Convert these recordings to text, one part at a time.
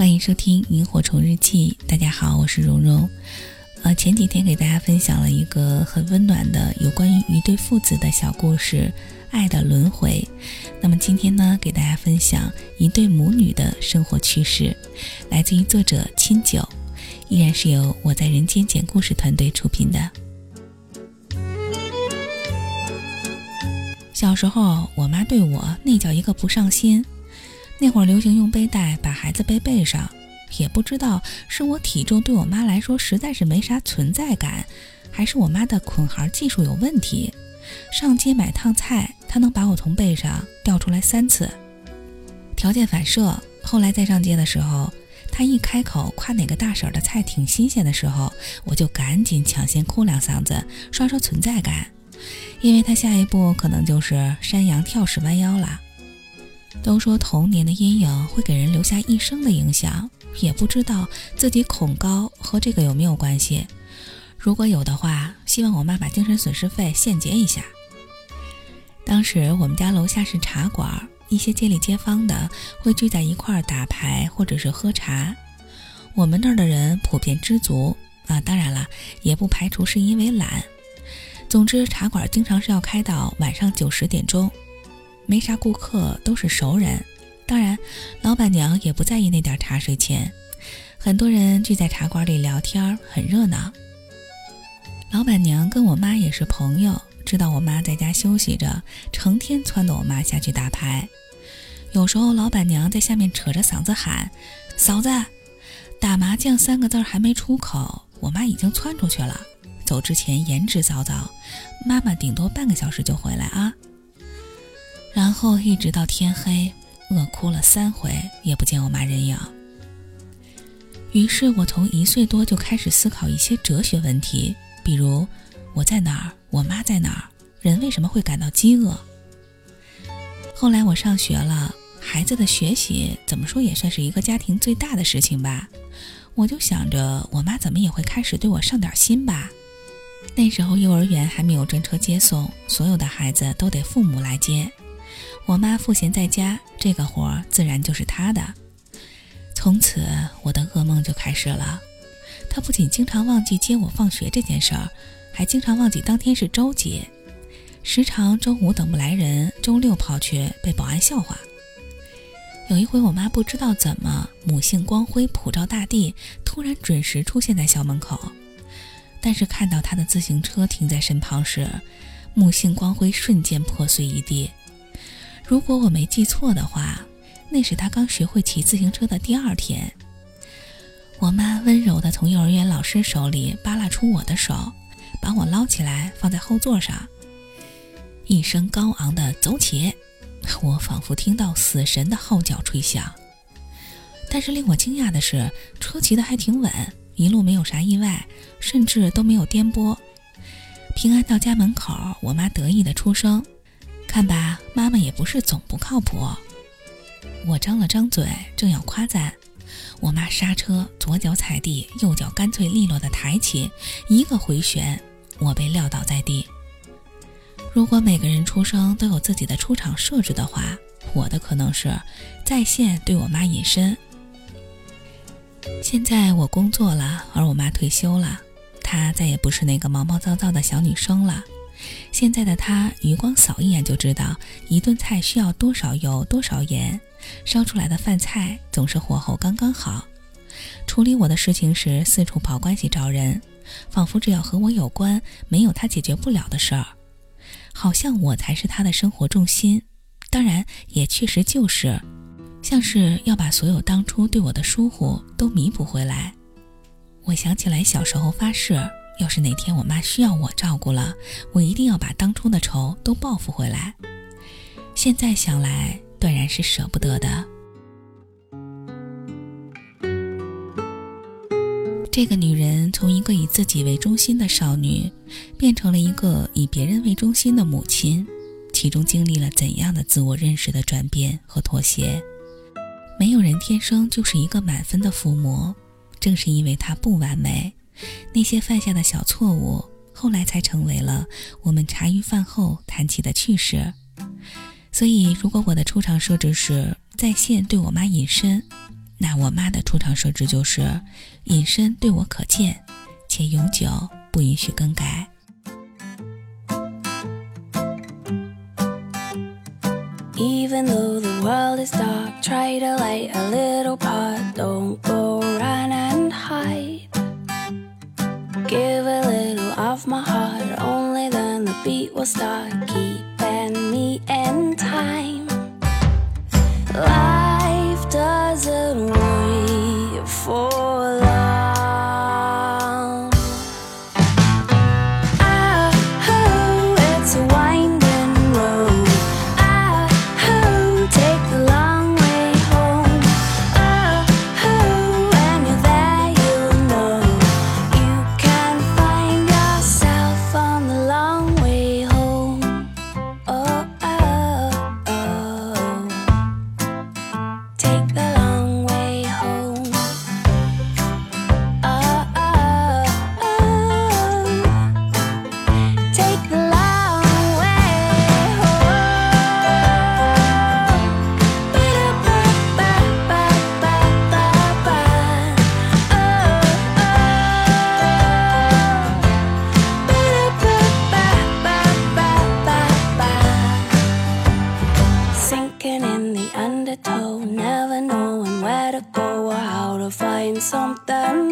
欢迎收听《萤火虫日记》。大家好，我是蓉蓉。呃，前几天给大家分享了一个很温暖的有关于一对父子的小故事《爱的轮回》。那么今天呢，给大家分享一对母女的生活趣事，来自于作者清酒，依然是由我在人间讲故事团队出品的。小时候，我妈对我那叫一个不上心。那会儿流行用背带把孩子背背上，也不知道是我体重对我妈来说实在是没啥存在感，还是我妈的捆孩技术有问题。上街买趟菜，她能把我从背上调出来三次。条件反射，后来再上街的时候，她一开口夸哪个大婶的菜挺新鲜的时候，我就赶紧抢先哭两嗓子，刷刷存在感，因为她下一步可能就是山羊跳屎弯腰了。都说童年的阴影会给人留下一生的影响，也不知道自己恐高和这个有没有关系。如果有的话，希望我妈把精神损失费现结一下。当时我们家楼下是茶馆，一些街里街坊的会聚在一块儿打牌或者是喝茶。我们那儿的人普遍知足啊，当然了，也不排除是因为懒。总之，茶馆经常是要开到晚上九十点钟。没啥顾客，都是熟人。当然，老板娘也不在意那点茶水钱。很多人聚在茶馆里聊天，很热闹。老板娘跟我妈也是朋友，知道我妈在家休息着，成天撺掇我妈下去打牌。有时候老板娘在下面扯着嗓子喊：“嫂子，打麻将三个字还没出口，我妈已经窜出去了。走之前言之凿凿，妈妈顶多半个小时就回来啊。”然后一直到天黑，饿哭了三回，也不见我妈人影。于是我从一岁多就开始思考一些哲学问题，比如我在哪儿，我妈在哪儿，人为什么会感到饥饿。后来我上学了，孩子的学习怎么说也算是一个家庭最大的事情吧，我就想着我妈怎么也会开始对我上点心吧。那时候幼儿园还没有专车接送，所有的孩子都得父母来接。我妈赋闲在家，这个活儿自然就是她的。从此，我的噩梦就开始了。她不仅经常忘记接我放学这件事儿，还经常忘记当天是周几，时常周五等不来人，周六跑去被保安笑话。有一回，我妈不知道怎么，母性光辉普照大地，突然准时出现在校门口。但是看到她的自行车停在身旁时，母性光辉瞬间破碎一地。如果我没记错的话，那是他刚学会骑自行车的第二天。我妈温柔地从幼儿园老师手里扒拉出我的手，把我捞起来放在后座上，一声高昂的“走起”，我仿佛听到死神的号角吹响。但是令我惊讶的是，车骑得还挺稳，一路没有啥意外，甚至都没有颠簸。平安到家门口，我妈得意地出声。看吧，妈妈也不是总不靠谱。我张了张嘴，正要夸赞，我妈刹车，左脚踩地，右脚干脆利落的抬起，一个回旋，我被撂倒在地。如果每个人出生都有自己的出场设置的话，我的可能是在线对我妈隐身。现在我工作了，而我妈退休了，她再也不是那个毛毛躁躁的小女生了。现在的他余光扫一眼就知道一顿菜需要多少油、多少盐，烧出来的饭菜总是火候刚刚好。处理我的事情时四处跑关系找人，仿佛只要和我有关，没有他解决不了的事儿。好像我才是他的生活重心，当然也确实就是，像是要把所有当初对我的疏忽都弥补回来。我想起来小时候发誓。要是哪天我妈需要我照顾了，我一定要把当初的仇都报复回来。现在想来，断然是舍不得的。这个女人从一个以自己为中心的少女，变成了一个以别人为中心的母亲，其中经历了怎样的自我认识的转变和妥协？没有人天生就是一个满分的父母，正是因为她不完美。那些犯下的小错误，后来才成为了我们茶余饭后谈起的趣事。所以，如果我的出场设置是在线对我妈隐身，那我妈的出厂设置就是隐身对我可见，且永久不允许更改。Even though the world is dark, try to light a little part. Don't go will start. Keeping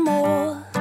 more.